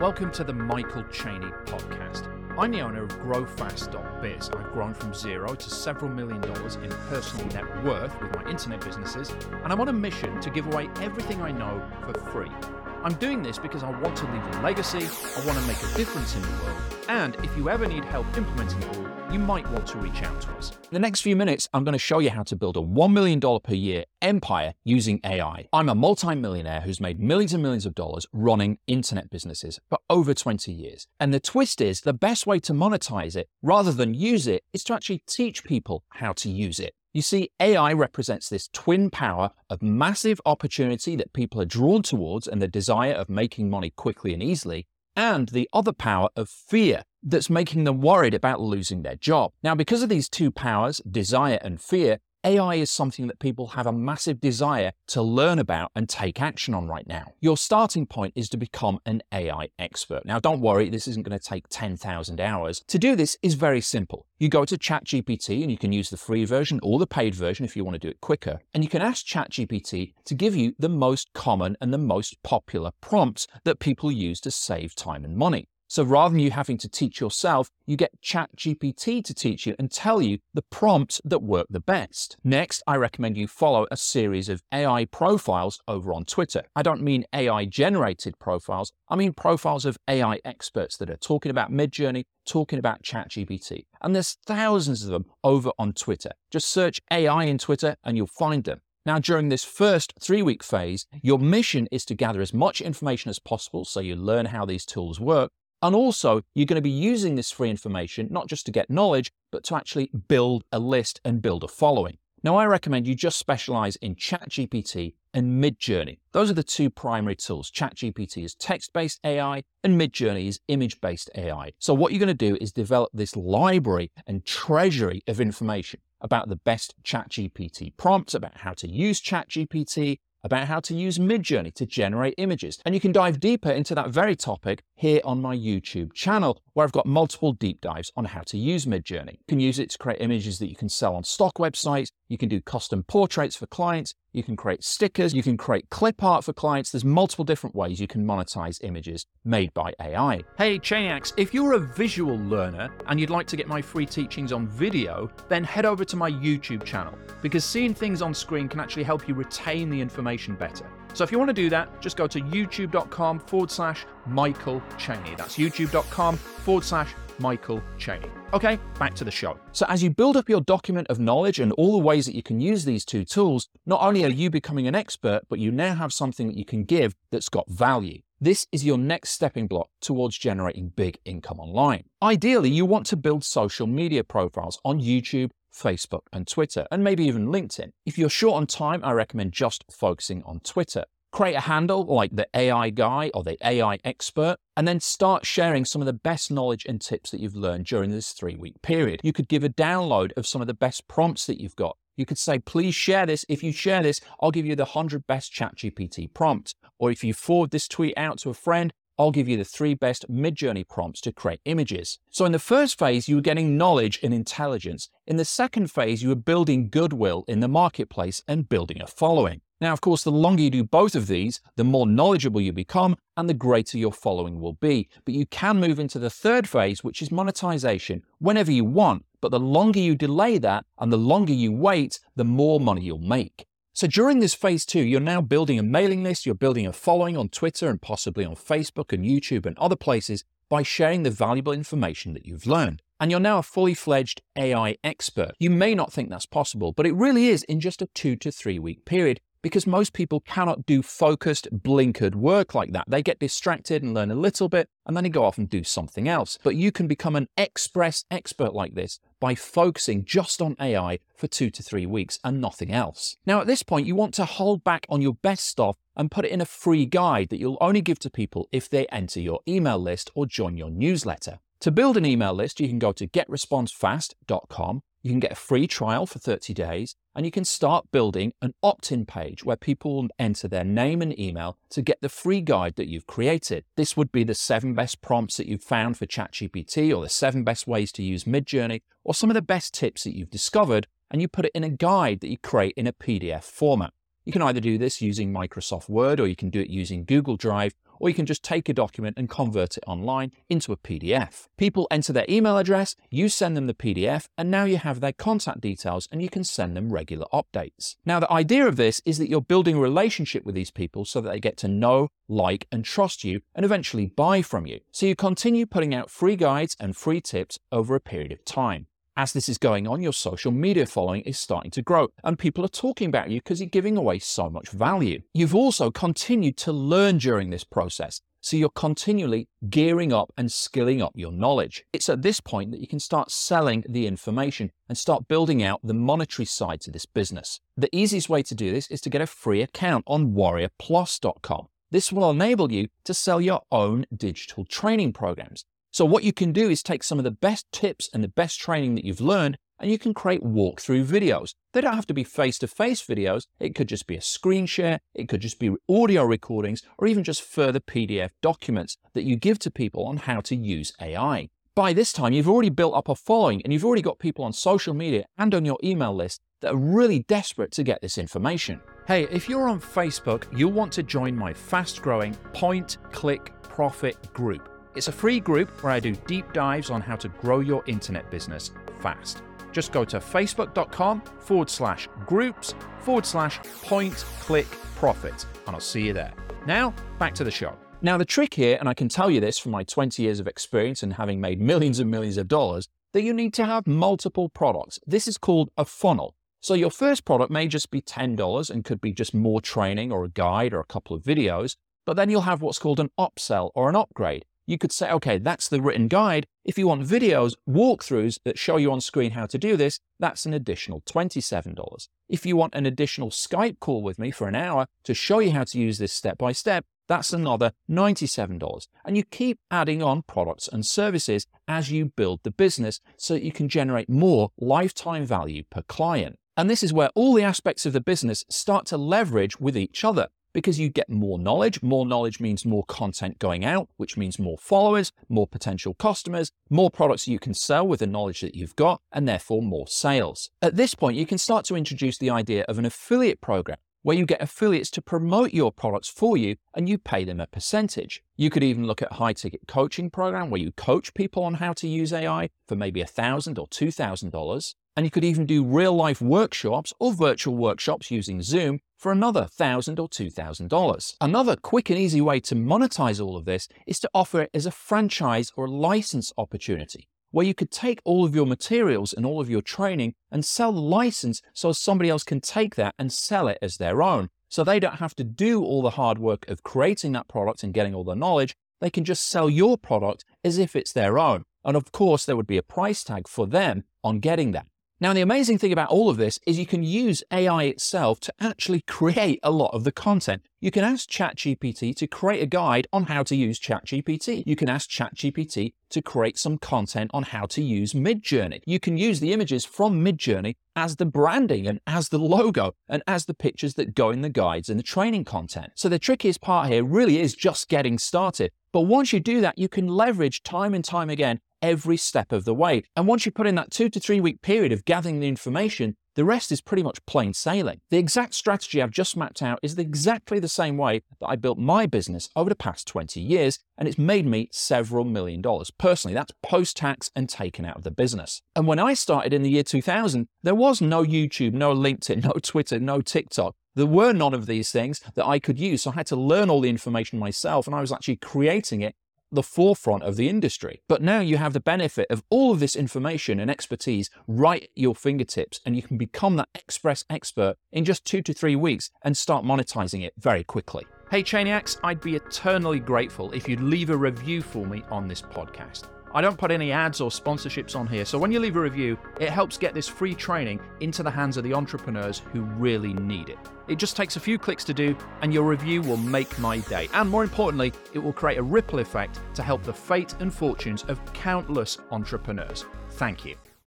Welcome to the Michael Cheney podcast. I'm the owner of GrowFast.biz. I've grown from zero to several million dollars in personal net worth with my internet businesses, and I'm on a mission to give away everything I know for free. I'm doing this because I want to leave a legacy, I want to make a difference in the world, and if you ever need help implementing it all, you might want to reach out to us. In the next few minutes, I'm going to show you how to build a $1 million per year empire using AI. I'm a multi-millionaire who's made millions and millions of dollars running internet businesses for over 20 years. And the twist is the best way to monetize it, rather than use it, is to actually teach people how to use it. You see, AI represents this twin power of massive opportunity that people are drawn towards and the desire of making money quickly and easily, and the other power of fear that's making them worried about losing their job. Now, because of these two powers, desire and fear, AI is something that people have a massive desire to learn about and take action on right now. Your starting point is to become an AI expert. Now, don't worry, this isn't going to take 10,000 hours. To do this is very simple. You go to ChatGPT and you can use the free version or the paid version if you want to do it quicker. And you can ask ChatGPT to give you the most common and the most popular prompts that people use to save time and money. So rather than you having to teach yourself, you get ChatGPT to teach you and tell you the prompts that work the best. Next, I recommend you follow a series of AI profiles over on Twitter. I don't mean AI generated profiles, I mean profiles of AI experts that are talking about Midjourney, talking about ChatGPT. And there's thousands of them over on Twitter. Just search AI in Twitter and you'll find them. Now, during this first three week phase, your mission is to gather as much information as possible so you learn how these tools work, and also, you're going to be using this free information not just to get knowledge, but to actually build a list and build a following. Now, I recommend you just specialize in ChatGPT and Midjourney. Those are the two primary tools. ChatGPT is text based AI, and Midjourney is image based AI. So, what you're going to do is develop this library and treasury of information about the best ChatGPT prompts, about how to use ChatGPT, about how to use Midjourney to generate images. And you can dive deeper into that very topic here on my YouTube channel, where I've got multiple deep dives on how to use Midjourney. You can use it to create images that you can sell on stock websites. You can do custom portraits for clients. You can create stickers. You can create clip art for clients. There's multiple different ways you can monetize images made by AI. Hey, Chaniacs, if you're a visual learner and you'd like to get my free teachings on video, then head over to my YouTube channel because seeing things on screen can actually help you retain the information better. So if you want to do that, just go to youtube.com forward slash Michael. That's youtube.com forward slash Michael Cheney. Okay, back to the show. So, as you build up your document of knowledge and all the ways that you can use these two tools, not only are you becoming an expert, but you now have something that you can give that's got value. This is your next stepping block towards generating big income online. Ideally, you want to build social media profiles on YouTube, Facebook, and Twitter, and maybe even LinkedIn. If you're short on time, I recommend just focusing on Twitter create a handle like the AI guy or the AI expert, and then start sharing some of the best knowledge and tips that you've learned during this three week period. You could give a download of some of the best prompts that you've got. You could say, please share this. If you share this, I'll give you the 100 best ChatGPT prompts. Or if you forward this tweet out to a friend, I'll give you the three best Midjourney prompts to create images. So in the first phase, you were getting knowledge and intelligence. In the second phase, you were building goodwill in the marketplace and building a following. Now, of course, the longer you do both of these, the more knowledgeable you become and the greater your following will be. But you can move into the third phase, which is monetization, whenever you want. But the longer you delay that and the longer you wait, the more money you'll make. So during this phase two, you're now building a mailing list, you're building a following on Twitter and possibly on Facebook and YouTube and other places by sharing the valuable information that you've learned. And you're now a fully fledged AI expert. You may not think that's possible, but it really is in just a two to three week period because most people cannot do focused, blinkered work like that. They get distracted and learn a little bit and then they go off and do something else. But you can become an express expert like this by focusing just on AI for two to three weeks and nothing else. Now, at this point, you want to hold back on your best stuff and put it in a free guide that you'll only give to people if they enter your email list or join your newsletter. To build an email list, you can go to getresponsefast.com you can get a free trial for 30 days, and you can start building an opt in page where people enter their name and email to get the free guide that you've created. This would be the seven best prompts that you've found for ChatGPT, or the seven best ways to use Midjourney, or some of the best tips that you've discovered, and you put it in a guide that you create in a PDF format. You can either do this using Microsoft Word or you can do it using Google Drive or you can just take a document and convert it online into a PDF. People enter their email address, you send them the PDF, and now you have their contact details and you can send them regular updates. Now, the idea of this is that you're building a relationship with these people so that they get to know, like, and trust you and eventually buy from you. So you continue putting out free guides and free tips over a period of time. As this is going on, your social media following is starting to grow and people are talking about you because you're giving away so much value. You've also continued to learn during this process. So you're continually gearing up and skilling up your knowledge. It's at this point that you can start selling the information and start building out the monetary side to this business. The easiest way to do this is to get a free account on warriorplus.com. This will enable you to sell your own digital training programs. So, what you can do is take some of the best tips and the best training that you've learned, and you can create walkthrough videos. They don't have to be face to face videos, it could just be a screen share, it could just be audio recordings, or even just further PDF documents that you give to people on how to use AI. By this time, you've already built up a following and you've already got people on social media and on your email list that are really desperate to get this information. Hey, if you're on Facebook, you'll want to join my fast growing point, click, profit group. It's a free group where I do deep dives on how to grow your internet business fast. Just go to facebook.com forward slash groups forward slash point click profit, and I'll see you there. Now, back to the show. Now, the trick here, and I can tell you this from my 20 years of experience and having made millions and millions of dollars, that you need to have multiple products. This is called a funnel. So, your first product may just be $10 and could be just more training or a guide or a couple of videos, but then you'll have what's called an upsell or an upgrade you could say, okay, that's the written guide. If you want videos, walkthroughs that show you on screen how to do this, that's an additional $27. If you want an additional Skype call with me for an hour to show you how to use this step by step, that's another $97. And you keep adding on products and services as you build the business so that you can generate more lifetime value per client. And this is where all the aspects of the business start to leverage with each other because you get more knowledge. More knowledge means more content going out, which means more followers, more potential customers, more products you can sell with the knowledge that you've got, and therefore more sales. At this point, you can start to introduce the idea of an affiliate program where you get affiliates to promote your products for you and you pay them a percentage. You could even look at high ticket coaching program where you coach people on how to use AI for maybe 1,000 or $2,000. And you could even do real life workshops or virtual workshops using Zoom for another 1,000 or $2,000. Another quick and easy way to monetize all of this is to offer it as a franchise or a license opportunity where you could take all of your materials and all of your training and sell the license so somebody else can take that and sell it as their own. So they don't have to do all the hard work of creating that product and getting all the knowledge. They can just sell your product as if it's their own. And of course, there would be a price tag for them on getting that. Now, the amazing thing about all of this is you can use AI itself to actually create a lot of the content. You can ask ChatGPT to create a guide on how to use ChatGPT. You can ask ChatGPT to create some content on how to use Midjourney. You can use the images from Midjourney as the branding and as the logo and as the pictures that go in the guides and the training content. So the trickiest part here really is just getting started. But once you do that, you can leverage time and time again every step of the way. And once you put in that two to three week period of gathering the information, the rest is pretty much plain sailing. The exact strategy I've just mapped out is exactly the same way that I built my business over the past 20 years, and it's made me several million dollars. Personally, that's post tax and taken out of the business. And when I started in the year 2000, there was no YouTube, no LinkedIn, no Twitter, no TikTok. There were none of these things that I could use. So I had to learn all the information myself, and I was actually creating it the forefront of the industry. But now you have the benefit of all of this information and expertise right at your fingertips, and you can become that express expert in just two to three weeks and start monetizing it very quickly. Hey, Chainiacs, I'd be eternally grateful if you'd leave a review for me on this podcast. I don't put any ads or sponsorships on here, so when you leave a review, it helps get this free training into the hands of the entrepreneurs who really need it. It just takes a few clicks to do, and your review will make my day. And more importantly, it will create a ripple effect to help the fate and fortunes of countless entrepreneurs. Thank you.